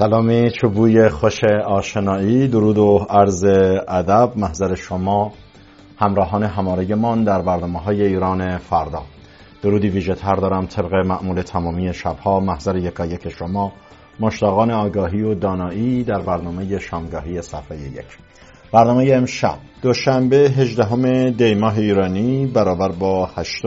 سلامی چوبوی خوش آشنایی درود و عرض ادب. محضر شما همراهان هماره من در برنامه های ایران فردا. درودی ویژه تر دارم طبق معمول تمامی شبها. محضر یکایک شما مشتاقان آگاهی و دانایی در برنامه شامگاهی صفحه یک. برنامه امشب دوشنبه 18 دیماه ایرانی برابر با 8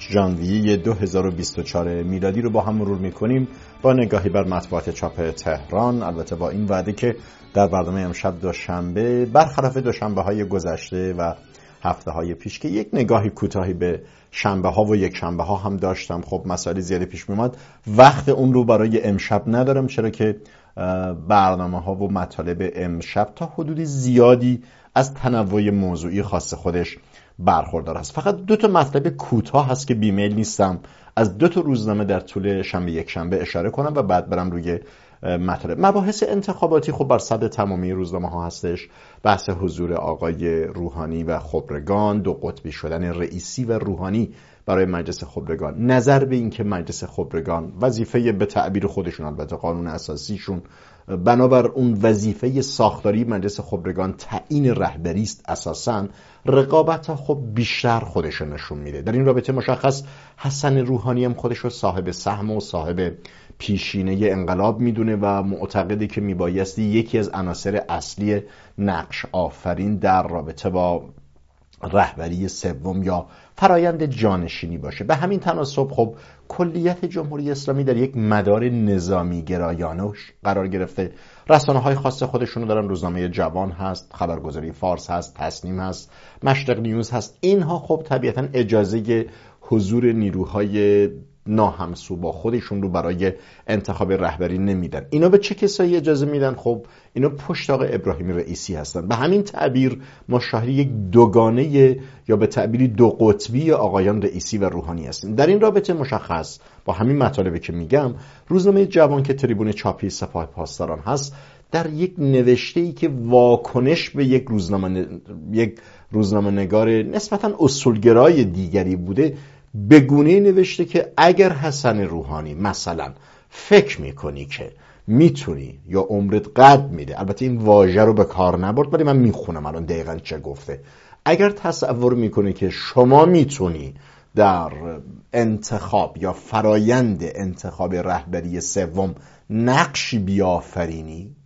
ژانویه 2024 میلادی رو با هم مرور می‌کنیم با نگاهی بر مطبوعات چاپ تهران. البته با این وعده که در برنامه امشب دوشنبه برخلاف دوشنبه های گذشته و هفته های پیش که یک نگاهی کوتاهی به شنبه ها و یک شنبه ها هم داشتم. خب مسائل زیادی پیش میماد وقت اون رو برای امشب ندارم چرا که برنامه ها و مطالب امشب تا حدودی زیادی از تنوع موضوعی خاص خودش برخوردار است. فقط دو تا مطلب کوتاه هست که بیمیل نیستم. از دو تا روزنامه در طول شنبه یک شنبه اشاره کنم و بعد برم روی مطلب مباحث انتخاباتی خب بر صد تمامی روزنامه ها هستش. بحث حضور آقای روحانی و خبرگان دو قطبی شدن رئیسی و روحانی برای مجلس خبرگان. نظر به اینکه مجلس خبرگان وظیفه به تعبیر خودشون البته قانون اساسیشون بنابر اون وظیفه ساختاری مجلس خبرگان تعیین رهبری است اساسا رقابت خب بیشتر خودش نشون میده. در این رابطه مشخص حسن روحانی هم خودش رو صاحب سهم و صاحب پیشینه انقلاب می‌دونه و معتقده که میبایستی یکی از عناصر اصلی نقش آفرین در رابطه با رهبری سوم یا فرایند جانشینی باشه. به همین تناسب خب کلیت جمهوری اسلامی در یک مدار نظامی گرایانه قرار گرفته. رسانه های خاص خودشونو دارن. روزنامه جوان هست خبرگزاری فارس هست تصنیم هست مشرق نیوز هست. اینها خب طبیعتا اجازه حضور نیروهای ناهمسو با خودشون رو برای انتخاب رهبری نمیدن. اینا به چه کسایی اجازه میدن؟ خب اینا پشت آقای ابراهیمی رئیسی هستن. به همین تعبیر ما شاهد یک دوگانه یا به تعبیری دو قطبی آقایان رئیسی و روحانی هستیم. در این رابطه مشخص با همین مطالبی که میگم روزنامه جوان که تریبون چاپی سپاه پاسداران هست در یک نوشته ای که واکنش به یک روزنامه یک روزنامه نگار نسبتا اصولگرای دیگری بوده به گونه نوشته که اگر حسن روحانی مثلا فکر می‌کنی که می‌تونی یا عمرت قد میده البته این واژه رو به کار نبرد ولی من می‌خونم الان دقیقا چه گفته. اگر تصور می‌کنی که شما می‌تونی در انتخاب یا فرایند انتخاب رهبری سوم نقشی بیافرینی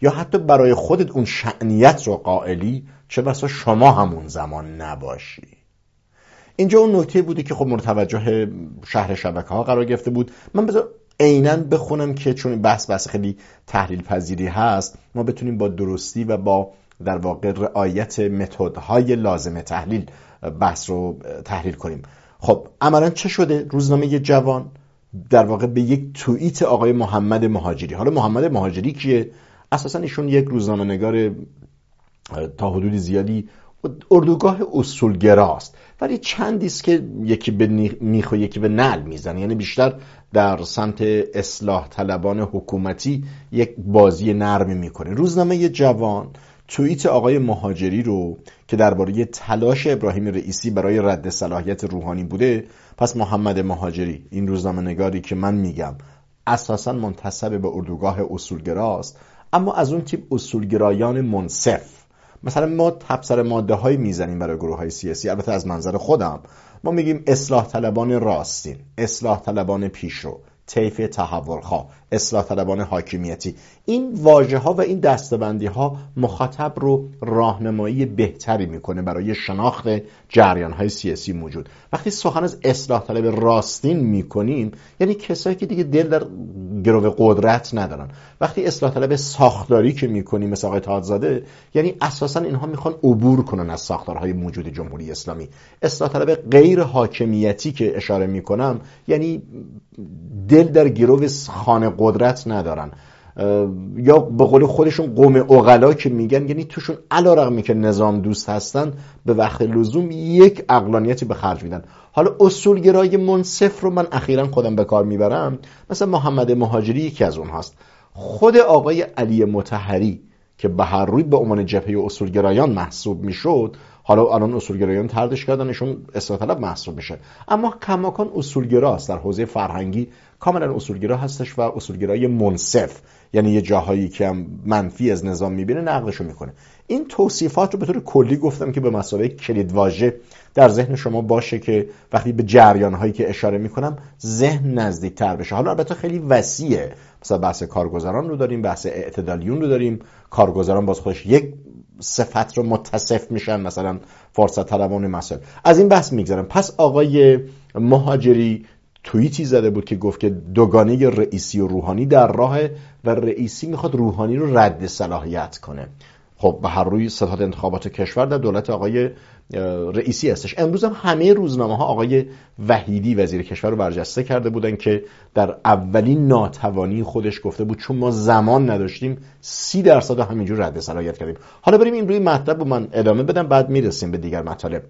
یا حتی برای خودت اون شعنیت رو قائلی چه بسا شما همون زمان نباشی. اینجا اون نکته بوده که خب متوجه شهر شبکه ها قرار گرفته بود. من بذار عینا بخونم که چون بحث بحث خیلی تحلیل پذیری هست ما بتونیم با درستی و با در واقع رعایت متدهای لازم تحلیل بحث رو تحلیل کنیم. خب عملا چه شده؟ روزنامه جوان در واقع به یک توییت آقای محمد مهاجری. حالا محمد مهاجری که اساسا ایشون یک روزنامه نگار تا حدود زیادی اردوگاه اصولگراست. ولی چندی است که یکی به میخ و یکی به نل می‌زنه. یعنی بیشتر در سمت اصلاح طلبان حکومتی یک بازی نرمی می‌کنه. روزنامه جوان توییت آقای مهاجری رو که درباره تلاش ابراهیم رئیسی برای رد صلاحیت روحانی بوده پس محمد مهاجری این روزنامه نگاری که من میگم اساسا منتصب به اردوگاه اصولگراست. اما از اون تیپ اصولگرایان منصف. مثلا ما تبصر ماده هایی می‌زنیم برای گروه های سیاسی. البته از منظر خودم ما میگیم اصلاح طلبان راستین. اصلاح طلبان پیشرو. طیف تحولخواه اصلاح طلبان حاکمیتی. این واژه ها و این دستبندی ها مخاطب رو راهنمایی بهتری می‌کنه برای شناخت جریان های سیاسی موجود. وقتی سخن از اصلاح طلب راستین می‌کنیم یعنی کسایی که دیگه دل در گروه قدرت ندارن. وقتی اصلاح طلب ساختاری که می‌کنیم مثل آقای تاجزاده یعنی اساسا اینها می‌خوان عبور کنن از ساختارهای موجود جمهوری اسلامی. اصلاح طلب غیر حاکمیتی که اشاره می‌کنم یعنی دل در گروه خانه قدرت ندارن. یا به قول خودشون قوم اغلا که میگن یعنی توشون علا رقمی که نظام دوست هستن به وقت لزوم یک اقلانیتی به خرج میدن. حالا اصولگرای منصف رو من اخیرا خودم به کار می‌برم. مثلا محمد مهاجری یکی از اون هست خود آقای علی متحری که به هر روی به عنوان جبهه اصولگرایان محسوب می‌شد حالا الان اصولگرایان تردش کردنشون اصلاح طلب محسوب میشه. اما کماکان اصولگراست در حوزه فرهنگی کاملا اصولگرا هستش و اصولگرای منصف یعنی یه جاهایی که منفی از نظام می‌بینه نقدشو می‌کنه. این توصیفات رو به طور کلی گفتم که به مسابقه کلید واژه در ذهن شما باشه که وقتی به جریان هایی که اشاره می‌کنم ذهن نزدیک تر بشه. حالا البته خیلی وسیعه. مثلا بحث کارگزاران رو داریم بحث اعتدالیون رو داریم. کارگزاران باز خودش یک صفت رو متصف میشن مثلا فرصت طلبان مسائل. از این بحث می‌گذارم پس آقای مهاجری توییتی زده بود که گفت که دوگانه رئیسی و روحانی در راه و رئیسی می‌خواد روحانی رو رد صلاحیت کنه. خب به هر روی ستاد انتخابات کشور در دولت آقای رئیسی هستش. امروز هم همه روزنامه ها آقای وحیدی وزیر کشور رو برجسته کرده بودن که در اولین ناتوانی خودش گفته بود چون ما زمان نداشتیم سی درصد همینجور رد صلاحیت کردیم. حالا بریم این روی مطلب رو من ادامه بدم بعد می‌رسیم به دیگر مطالب.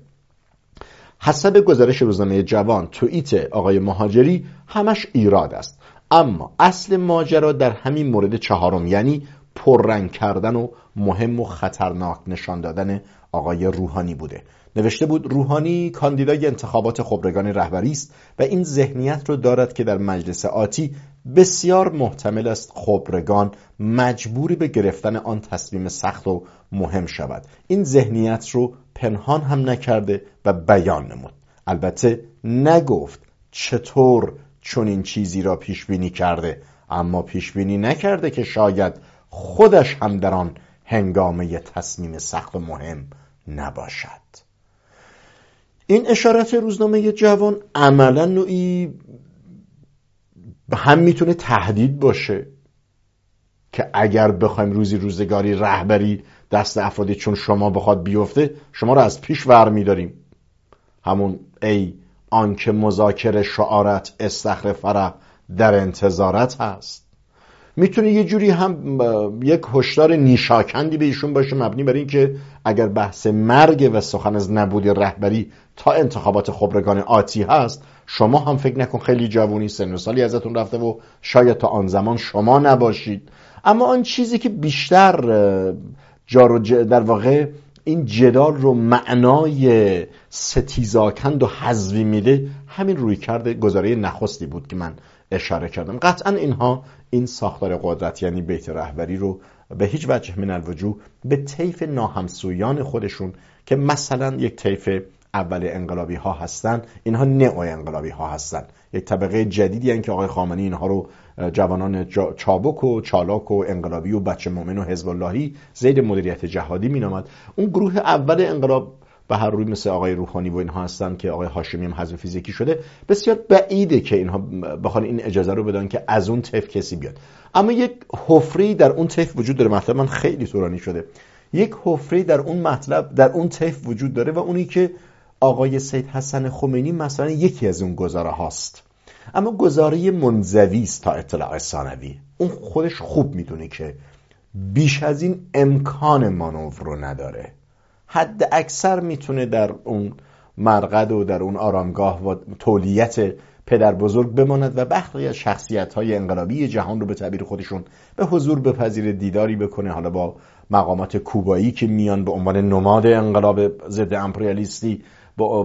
حسب گزارش روزنامه جوان توییت آقای مهاجری همش ایراد است. اما اصل ماجرا در همین مورد چهارم یعنی پررنگ کردن و مهم و خطرناک نشان دادن آقای روحانی بوده. نوشته بود روحانی کاندیدای انتخابات خبرگان رهبری است و این ذهنیت رو دارد که در مجلس آتی بسیار محتمل است خبرگان مجبوری به گرفتن آن تصمیم سخت و مهم شود. این ذهنیت رو پنهان هم نکرده و بیان نمود. البته نگفت چطور چون این چیزی را پیش بینی کرده اما پیش بینی نکرده که شاید خودش هم در آن هنگامه تصمیم سخت و مهم نباشد. این اشارت روزنامه جوان عملا نوعی هم می‌تونه تهدید باشه که اگر بخوایم روزی روزگاری رهبری دست افرادی چون شما بخواد بیفته شما رو از پیش ور میداریم. همون ای آنکه مذاکره شعارت استخر فرح در انتظارت هست. می‌تونه یه جوری هم یک هشدار نیشاکندی به ایشون باشه مبنی بر اینکه اگر بحث مرگ و سخن از نبود رهبری تا انتخابات خبرگان آتی هست شما هم فکر نکن خیلی جوونی سن و سالی ازتون رفته و شاید تا آن زمان شما نباشید. اما آن چیزی که بیشتر جار در واقع این جدال رو معنای ستیزاکند و حذوی میده همین روی کرده گزاره نخستی بود که من اشاره کردم. قطعا اینها این ساختار قدرت یعنی بیت رهبری رو به هیچ وجه من الوجود به طیف ناهمسویان خودشون که مثلا یک طیف اول انقلابی ها هستن اینها نئو انقلابی ها هستن. یک طبقه جدیدی هن که آقای خامنی اینها رو جوانان چابک و چالاک و انقلابی و بچه مؤمن و حزب اللهی زید مدیریت جهادی مینامد. اون گروه اول انقلاب به هر روی مثل آقای روحانی و اینها هستن که آقای هاشمی هم حذف فیزیکی شده. بسیار بعیده که اینها بخوان این اجازه رو بدن که از اون طیف کسی بیاد. اما یک حفره در اون طیف وجود داره. مطلب من خیلی طولانی شده. یک حفره در اون مطلب در اون طیف وجود داره و اونی که آقای سید حسن خمینی مثلا یکی از اون گزاره هاست. اما گزاره منزوی است تا اطلاع ثانوی. اون خودش خوب می‌دونه که بیش از این امکان مانور رو نداره. حد اکثر می‌تونه در اون مرقد و در اون آرامگاه و تولیت پدر بزرگ بماند و بخشی از شخصیت های انقلابی جهان رو به تعبیر خودشون به حضور بپذیر دیداری بکنه. حالا با مقامات کوبایی که میان به عنوان نماد انقلاب ضد امپریالیستی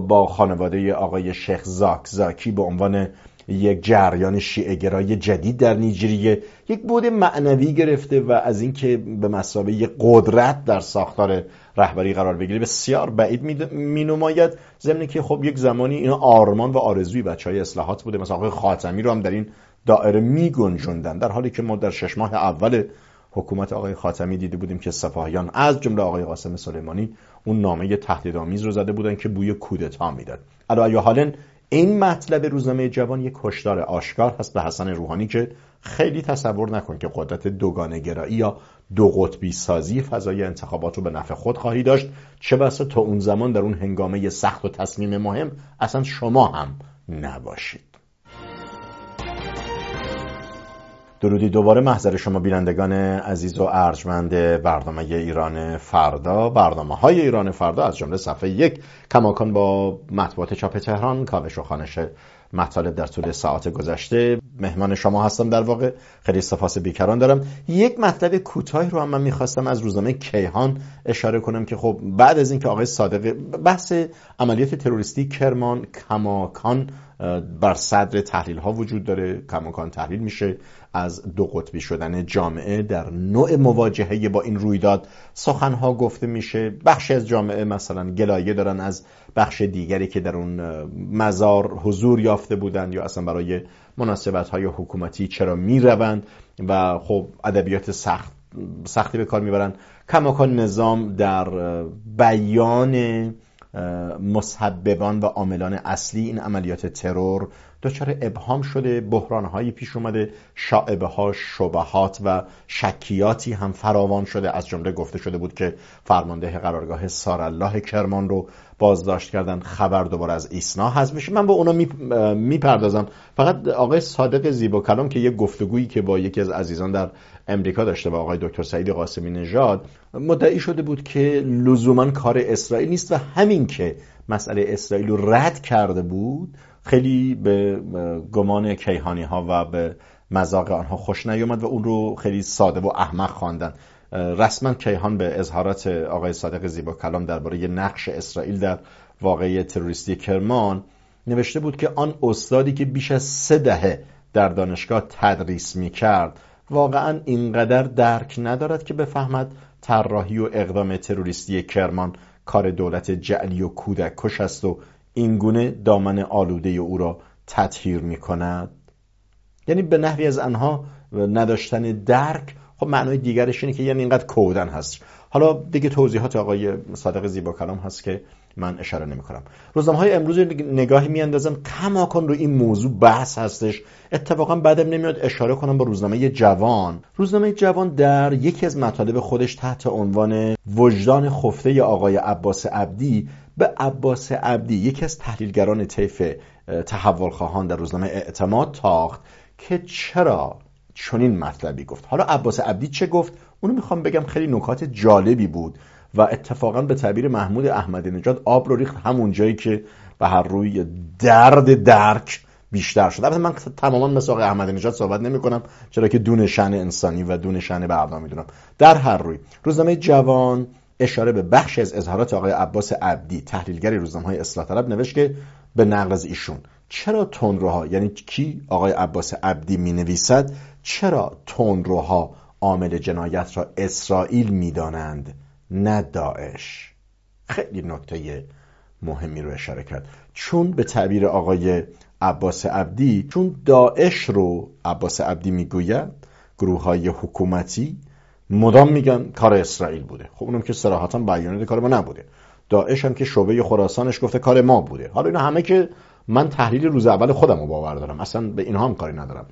با خانواده آقای شیخ زاک. زاکی به عنوان یک جریان شیعه گرای جدید در نیجریه یک بود معنوی گرفته و از اینکه به مسابقه قدرت در ساختار رهبری قرار بگیره بسیار بعید می نماید ضمن که خب یک زمانی اینا آرمان و آرزوی بچه های اصلاحات بوده. مثلا آقای خاتمی رو هم در این دائره می گنجوندن. در حالی که ما در شش ماه اول حکومت آقای خاتمی دیده بودیم که سپاهیان از جمله آقای قاسم سلیمانی اون نامه تهدیدآمیز رو زده بودن که بوی کودتا می‌داد. علی حالا این مطلب روزنامه جوان یک هشدار آشکار هست به حسن روحانی که خیلی تصور نکن که قدرت دوگانه گرایی یا دو قطبی سازی فضای انتخابات رو به نفع خود خواهی داشت. چه بسا تا اون زمان در اون هنگامه سخت و تصمیم مهم اصلا شما هم نباشید. درودی دوباره محضر شما بینندگان عزیز و ارجمند برنامه ایران فردا. برنامه های ایران فردا از جمله صفحه یک کماکان با مطبوعات چاپ تهران کاوش و خانش مطالب در طول ساعت گذشته. مهمان شما هستم در واقع خیلی سپاس بیکران دارم. یک مطلب کوتاهی رو هم من می‌خواستم از روزنامه کیهان اشاره کنم که خب بعد از اینکه آقای صادق بحث عملیات تروریستی کرمان کماکان بر صدر تحلیل ها وجود داره. کماکان تحلیل میشه. از دو قطبی شدن جامعه در نوع مواجهه با این رویداد. سخنها گفته میشه بخشی از جامعه مثلا گلایه دارن از بخش دیگری که در اون مزار حضور یافته بودند یا اصلا برای مناسبت های حکومتی چرا می‌روند و خب ادبیات سخت سختی به کار می‌برن. کماکان نظام در بیان مسببان و عاملان اصلی این عملیات ترور دچار ابهام شده بحرانهایی پیش اومده شاعبه ها شبهات و شکیاتی هم فراوان شده. از جمله گفته شده بود که فرمانده قرارگاه سارالله کرمان رو بازداشت کردن خبر دوباره از ایسنا هست میشه. من با اونا می‌پردازم. فقط آقای صادق زیبا کلام که یه گفتگویی که با یکی از عزیزان در امریکا داشته با آقای دکتر سعید قاسمی نژاد مدعی شده بود که لزوما کار اسرائیل نیست و همین که مسئله اسرائیل رو رد کرده بود خیلی به گمان کیهانی ها و به مذاق آنها خوش نیومد و اون رو خیلی ساده و احمق خواندن. رسما کیهان به اظهارات آقای صادق زیبا کلام درباره نقش اسرائیل در واقعی تروریستی کرمان نوشته بود که آن استادی که بیش از سه دهه در دانشگاه تدریس می کرد واقعا اینقدر درک ندارد که بفهمد طراحی و اقدام تروریستی کرمان کار دولت جعلی و کودک کش است و اینگونه دامن آلوده او را تطهیر می کند یعنی به نحوی از آنها نداشتن درک خب معنای دیگرش اینه که یعنی اینقدر کودن هست. حالا دیگه توضیحات آقای صادق زیبا کلام هست که من اشاره نمی کنم روزنامه های امروز نگاهی میاندازم کماکان رو این موضوع بحث هستش. اتفاقا بعدم نمیاد اشاره کنم با روزنامه جوان. روزنامه جوان در یکی از مطالب خودش تحت عنوان وجدان خفته آقای عباس عبدی به عباس عبدی یکی از تحلیلگران طیف تحول خواهان در روزنامه اعتماد تاخت که چرا چنین مطلبی گفت. حالا عباس عبدی چه گفت؟ اونو می‌خوام بگم خیلی نکات جالبی بود و اتفاقا به تعبیر محمود احمدی نژاد آب رو ریخت همون جایی که به هر روی درد درک بیشتر شد. البته من تماما مثل آقای احمدی نژاد صحبت نمی کنم چرا که دون شن انسانی و دون شن برنامه می‌دونم. در هر روی روزنامه جوان اشاره به بخشی از اظهارات آقای عباس عبدی تحلیلگر روزنامه های اصلاح طلب نوشت که به نقل از ایشون چرا تندروها یعنی کی آقای عباس عبدی می نویسد چرا تندروها عامل جنایت را اسرائیل می‌دانند؟ نه داعش. خیلی نکته مهمی رو اشاره کرد. چون به تعبیر آقای عباس عبدی چون داعش رو عباس عبدی می‌گوید گروه های حکومتی مدام میگن کار اسرائیل بوده. خب اونم که صراحتا بیانیه کار ما نبوده. داعش هم که شعبه خراسانش گفته کار ما بوده. حالا اینا همه که من تحلیل روز اول خودم رو باور دارم. اصلا به اینها هم کاری ندارم.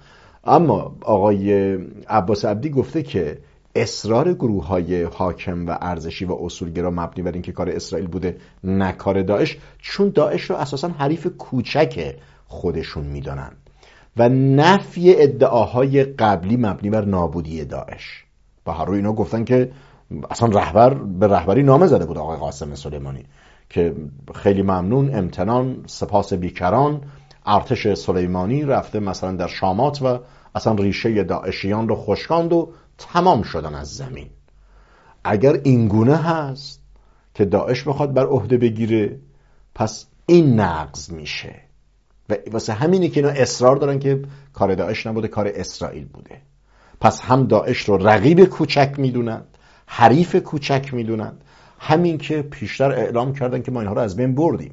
اما آقای عباس عبدی گفته که اصرار گروه های حاکم و ارزشی و اصولگرا مبنی بر اینکه کار اسرائیل بوده نه کار داعش چون داعش رو اساسا حریف کوچک خودشون می‌دانند و نفی ادعاهای قبلی مبنی بر نابودی داعش. با هر روی اینا گفتن که اصلا رهبر به رهبری نامه زده بود آقای قاسم سلیمانی که خیلی ممنون امتنان سپاس بیکران ارتش سلیمانی رفته مثلا در شامات و اصلا ریشه داعشیان رو خشکاند و تمام شدن از زمین. اگر اینگونه هست که داعش بخواد بر عهده بگیره پس این نقض میشه. و واسه همینی که اینا اصرار دارن که کار داعش نبوده کار اسرائیل بوده. پس هم داعش رو رقیب کوچک می‌دونند حریف کوچک می‌دونند. همین که پیشتر اعلام کردن که ما اینها رو از بین بردیم.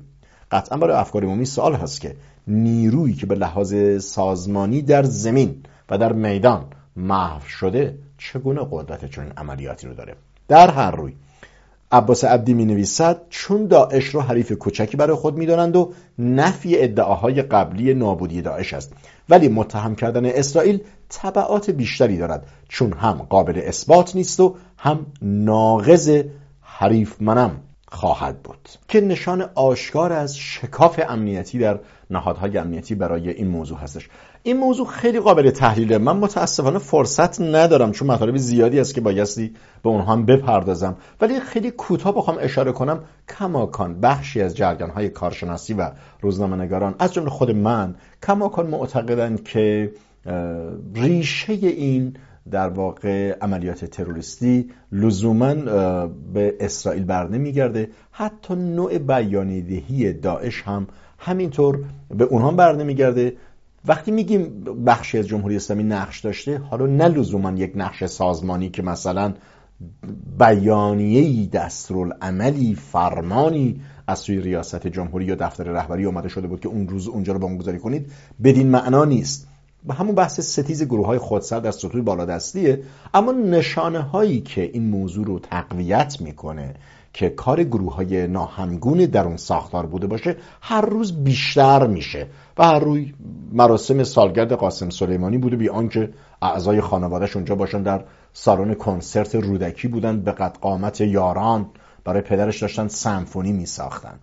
قطعا برای افکار عمومی سوال هست که نیرویی که به لحاظ سازمانی در زمین و در میدان محو شده چگونه قدرت چنین عملیاتی رو داره؟ در هر روی عباس عبدی می نویسد چون داعش رو حریف کوچکی برای خود می دانند و نفی ادعاهای قبلی نابودی داعش است. ولی متهم کردن اسرائیل طبعات بیشتری دارد چون هم قابل اثبات نیست و هم ناقض حریف منم. خواهد بود. که نشان آشکار از شکاف امنیتی در نهادهای امنیتی برای این موضوع هستش. این موضوع خیلی قابل تحلیله. من متاسفانه فرصت ندارم چون مطالب زیادی است که بایستی به اونها هم بپردازم. ولی خیلی کوتاه بخوام اشاره کنم کماکان بخشی از های کارشناسی و روزنامه نگاران از جمله خود من کماکان معتقدند که ریشه این در واقع عملیات تروریستی لزوما به اسرائیل بر نمیگرده. حتی نوع بیانیدهی داعش هم همینطور به اونها بر نمیگرده. وقتی میگیم بخشی از جمهوری اسلامی نقش داشته حالا نه لزوما یک نقش سازمانی که مثلا بیانیه‌ای دستورالعملی فرمانی از سوی ریاست جمهوری یا دفتر رهبری اومده شده بود که اون روز اونجا رو بمگذاری کنید بدین معنا نیست. و همون بحث ستیز گروه های خودسر در سطوح بالادستیه اما نشانه هایی که این موضوع رو تقویت می‌کنه که کار گروه های ناهمگون در اون ساختار بوده باشه هر روز بیشتر میشه و هر روی مراسم سالگرد قاسم سلیمانی بوده بی آنکه اعضای خانوادهش اونجا باشن در سالن کنسرت رودکی بودن به قد قامت یاران برای پدرش داشتن سمفونی می ساختن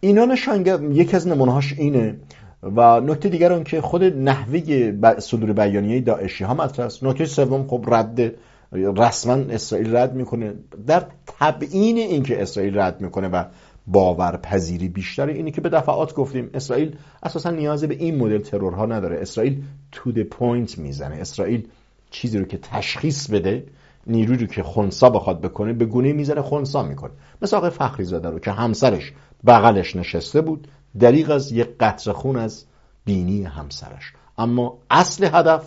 اینا نشانگر یکی از نمونهاش اینه و نکته دیگر اون که خود نحوه صدور بیانیه داعشی ها مطرح است. نکته سوم خب رد رسما اسرائیل رد می‌کنه. در تبعین اینکه اسرائیل رد می‌کنه و باورپذیری بیشتره اینه که به دفعات گفتیم اسرائیل اساسا نیازی به این مدل ترورها نداره. اسرائیل to the point می‌زنه. اسرائیل چیزی رو که تشخیص بده نیروی رو که خونسا بخواد بکنه به گونه می‌زنه خونسا می‌کنه. مثل آقای فخری زاده رو که همسرش بغلش نشسته بود دریغ از یک قطر خون از بینی همسرش. اما اصل هدف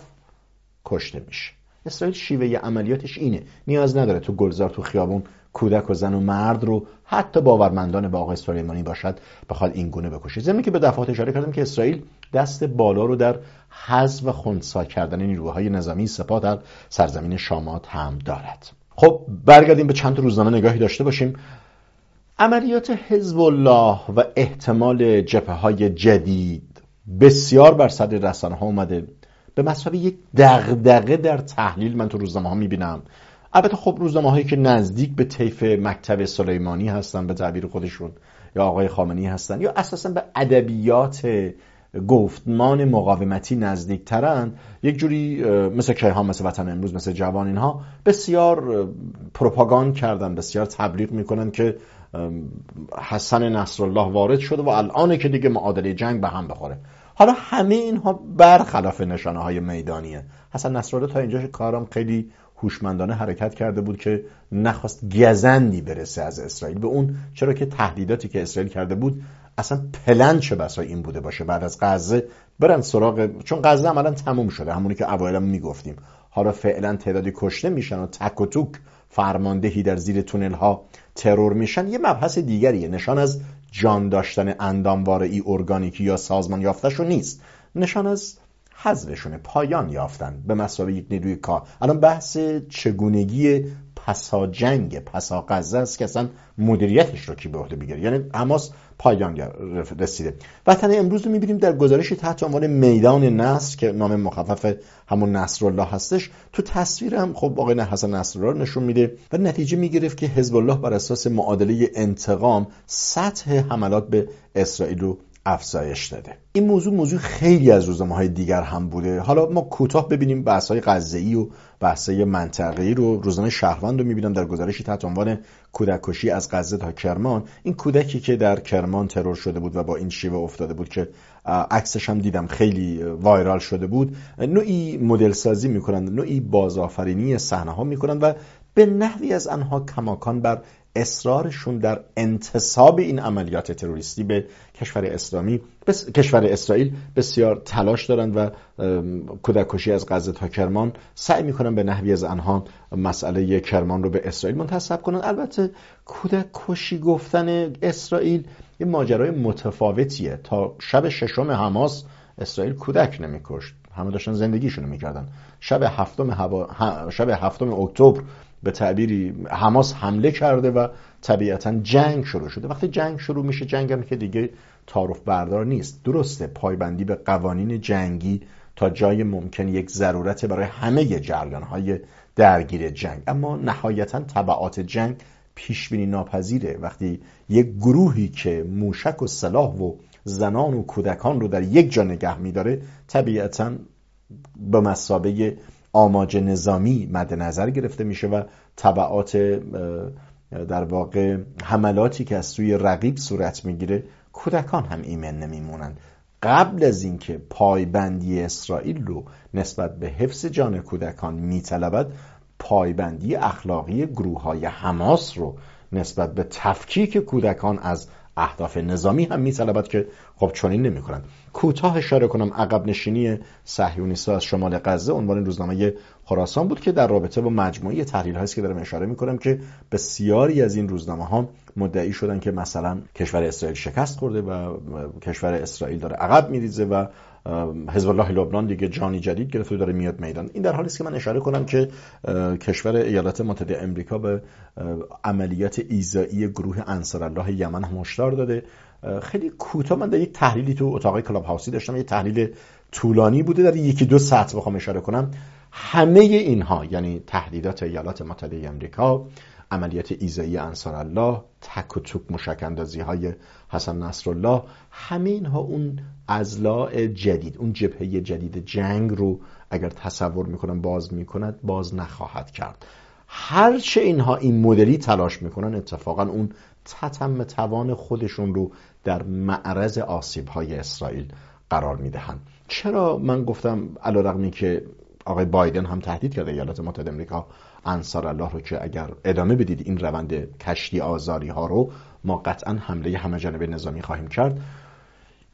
کشته میشه. اسرائیل شیوه عملیاتش اینه. نیاز نداره تو گلزار تو خیابون کودک و زن و مرد رو حتی باورمندان با آقای سلیمانی باشد بخواد این گونه بکشه. زمینی که به دفعات اشاره کردم که اسرائیل دست بالا رو در حذف و خونسا کردن نیروهای نظامی سپاه در سرزمین شامات هم دارد. خب برگردیم به چند روزنامه نگاهی داشته باشیم. عملیات حزب الله و احتمال جبهه های جدید بسیار بر صدر رسانه ها اومده. به مسابقه یک دغدغه در تحلیل من تو روزنامه ها می‌بینم. البته خب روزنامه هایی که نزدیک به طیف مکتب سلیمانی هستن به تعبیر خودشون یا آقای خامنی هستن یا اساسا به ادبیات گفتمان مقاومتی نزدیکترن یک جوری مثل کیهان مثل وطن امروز مثل جوان اینها بسیار پروپاگاند کردن بسیار تبلیغ می‌کنن که حسن نصرالله وارد شده و الان که دیگه معادله جنگ به هم بخوره. حالا همه اینها برخلاف نشانه های میدانیه. حسن نصرالله تا اینجا کارم خیلی هوشمندانه حرکت کرده بود که نخواست گزندی برسه از اسرائیل. به اون چرا که تهدیداتی که اسرائیل کرده بود اصلا پلن چه بسا این بوده باشه بعد از غزه برن سراغ چون غزه عملا تموم شده همونی که اوایل می‌گفتیم. حالا فعلا تعدادی کشته میشن و تک و توک فرماندهی در زیر تونل ها ترور میشن یه مبحث دیگریه. نشان از جان داشتن انداموار ای ارگانیکی یا سازمان یافتهشون نیست. نشان از حذفشونه پایان یافتن به مسابقه یک نیروی کار. الان بحث چگونگی پسا جنگ پسا غزه است که اصلا مدیریتش رو کی به عهده بگیره یعنی حماس پایان رسیده. وطن امروز رو می‌بینیم در گزارشی تحت عنوان میدان نصر که نام مخفف همون نصرالله هستش تو تصویر هم خب آقای حسن نصرالله نشون میده و نتیجه می‌گرفت که حزب الله بر اساس معادله انتقام سطح حملات به اسرائیل رو افزایش داده. این موضوع موضوع خیلی از روزنامه های دیگر هم بوده. حالا ما کوتاه ببینیم بحث های غزه‌ای و بحث های منطقه‌ای رو. روزنامه شهروند رو می‌بینم در گزارشی تحت عنوان کودک کشی از غزه تا کرمان. این کودکی که در کرمان ترور شده بود و با این شیوه افتاده بود که عکسش هم دیدم خیلی وایرال شده بود. نوعی مدل سازی می‌کنند نوعی بازآفرینی صحنه ها می‌کنند و به نحوی از آنها کماکان بر اصرارشون در انتصاب این عملیات تروریستی به کشور اسلامی بس... کشور اسرائیل بسیار تلاش دارند و کودک کشی از غزه تا کرمان سعی می‌کنن به نحوی از آنها مسئله کرمان رو به اسرائیل منتسب کنن البته کودک کشی گفتن اسرائیل یه ماجرای متفاوتیه. تا شب ششم حماس اسرائیل کودک نمیکشت. همه داشتن زندگیشونو می‌کردن. شب هفتم هوا... شب هفتم اکتبر به تعبیری حماس حمله کرده و طبیعتا جنگ شروع شده. وقتی جنگ شروع میشه جنگ هم که دیگه تعارف بردار نیست. درسته پایبندی به قوانین جنگی تا جای ممکن یک ضرورت برای همه جریان های درگیر جنگ. اما نهایتا طبعات جنگ پیش بینی ناپذیره. وقتی یک گروهی که موشک و سلاح و زنان و کودکان رو در یک جا نگه میداره طبیعتا به مسابه آماج نظامی مد نظر گرفته میشه و طبعات در واقع حملاتی که از سوی رقیب صورت می‌گیره کودکان هم ایمن نمیمونن. قبل از اینکه پایبندی اسرائیل رو نسبت به حفظ جان کودکان میطلبد پایبندی اخلاقی گروه های حماس رو نسبت به تفکیک کودکان از اهداف نظامی هم میطلبد که خب چنین نمی‌کنند کوتاه اشاره کنم عقب نشینی صهیونیست‌ها از شمال غزه عنوان روزنامه خراسان بود که در رابطه با مجموعه تحلیل هایی که دارم اشاره می‌کنم که بسیاری از این روزنامه ها مدعی شدن که مثلا کشور اسرائیل شکست خورده و کشور اسرائیل داره عقب میریزه و حزب الله لبنان دیگه جانی جدید گرفته داره میاد میدان. این در حالی است که من اشاره کنم که کشور ایالات متحده امریکا به عملیات ایزایی گروه انصار الله یمن هم داده. خیلی کوتاه من در یک تحلیلی تو اتاق کلاب هاوسی داشتم یک تحلیل طولانی بوده در یکی دو ساعت بخوام اشاره کنم. همه اینها یعنی تهدیدات ایالات متحده امریکا عملیات ایزایی انصار الله تک و توک مشکندازی های حسن نصرالله همه اینها اون ازلاع جدید اون جبهه جدید جنگ رو اگر تصور می‌کنن باز می‌کند باز نخواهد کرد. هرچه اینها این مدلی تلاش می‌کنن اتفاقا اون تتم توان خودشون رو در معرض آسیب های اسرائیل قرار می‌دهند. چرا من گفتم علا که آقای بایدن هم تهدید کرده ایالات متحده امریکا انصار الله رو که اگر ادامه بدید این روند کشتی آزاری ها رو ما قطعا حمله همه جانبه نظامی خواهیم کرد.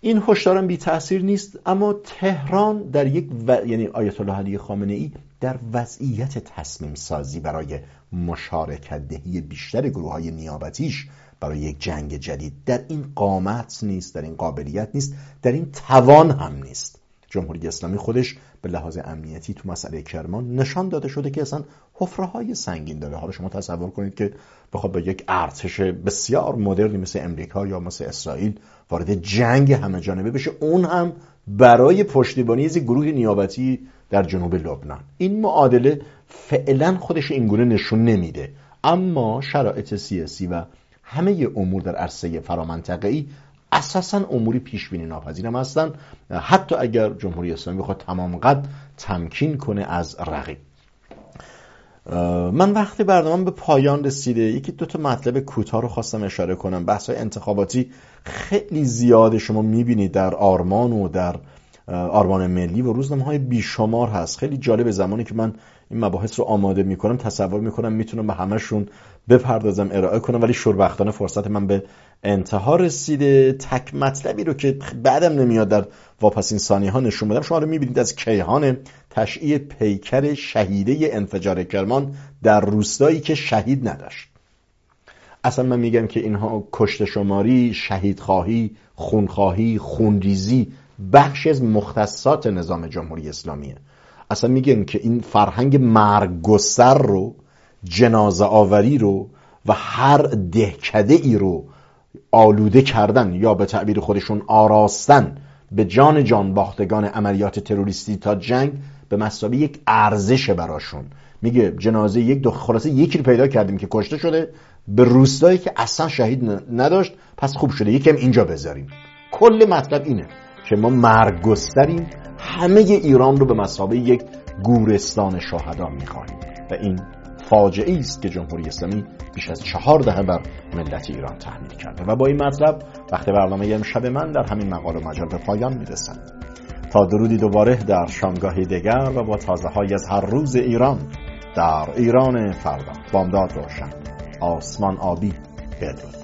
این هشدارم بی تاثیر نیست اما تهران در یک و... یعنی آیت الله علی خامنه ای در وضعیت تصمیم سازی برای مشارکت دهی بیشتر گروه های نیابتیش برای یک جنگ جدید در این قامت نیست در این قابلیت نیست در این توان هم نیست. جمهوری اسلامی خودش به لحاظ امنیتی تو مسئله کرمان نشان داده شده که اصلا حفره های سنگین داره. حالا شما تصور کنید که بخواد با یک ارتش بسیار مدرنی مثل امریکا یا مثل اسرائیل وارد جنگ همه جانبه بشه اون هم برای پشتیبانی از گروه نیابتی در جنوب لبنان. این معادله فعلا خودش اینگونه نشون نمیده. اما شرایط سیاسی و همه امور در عرصه فرامنطقه‌ای اساسا اموری پیش بینی ناپذیرم هستن. حتی اگر جمهوری اسلامی بخواد تمام قد تمکین کنه از رقیب. من وقتی برنامه به پایان رسیده یکی دو تا مطلب کوتاه رو خواستم اشاره کنم. بحث انتخاباتی خیلی زیاده شما می‌بینید در آرمان و در آرمان ملی و روزنامه های بیشمار هست. خیلی جالب زمانی که من این مباحث رو آماده می‌کنم تصور می‌کنم می‌تونم به همشون بپردازم ارائه کنم ولی شوربختانه فرصت من به انتها رسیده. تک مطلبی رو که بعدم نمیاد در واپسین ثانی ها نشون بدم. شما رو می‌بینید از کیهان تشعیع پیکر شهیده انفجار کرمان در روستایی که شهید نداشت. اصلا من میگم که اینها کشت شماری شهیدخواهی خونخواهی خونریزی بخش از مختصات نظام جمهوری اسلامیه. اصلا میگن که این فرهنگ مرگ گستر رو جنازه آوری رو و هر دهکده ای رو آلوده کردن یا به تعبیر خودشون آراستن به جان جان باختگان عملیات تروریستی تا جنگ به مسابقه یک ارزش براشون. میگه جنازه یک دو خلاصه یکی رو پیدا کردیم که کشته شده به روستایی که اصلا شهید نداشت پس خوب شده. یکم اینجا بذاریم. کل مطلب اینه. که ما مرگ گستریم همه ایران رو به مسابقه یک گورستان شهدا می‌خواهیم. و این فاجعه است که جمهوری اسلامی بیش از چهار دهه بر ملت ایران تحمیل کرده. و با این مطلب وقت برنامه امشب من در همین مقال و مجال به پایان می‌رسد تا درودی دوباره در شامگاهی دیگر و با تازه های از هر روز ایران در ایران فردا بامداد روشن. آسمان آبی بدرود.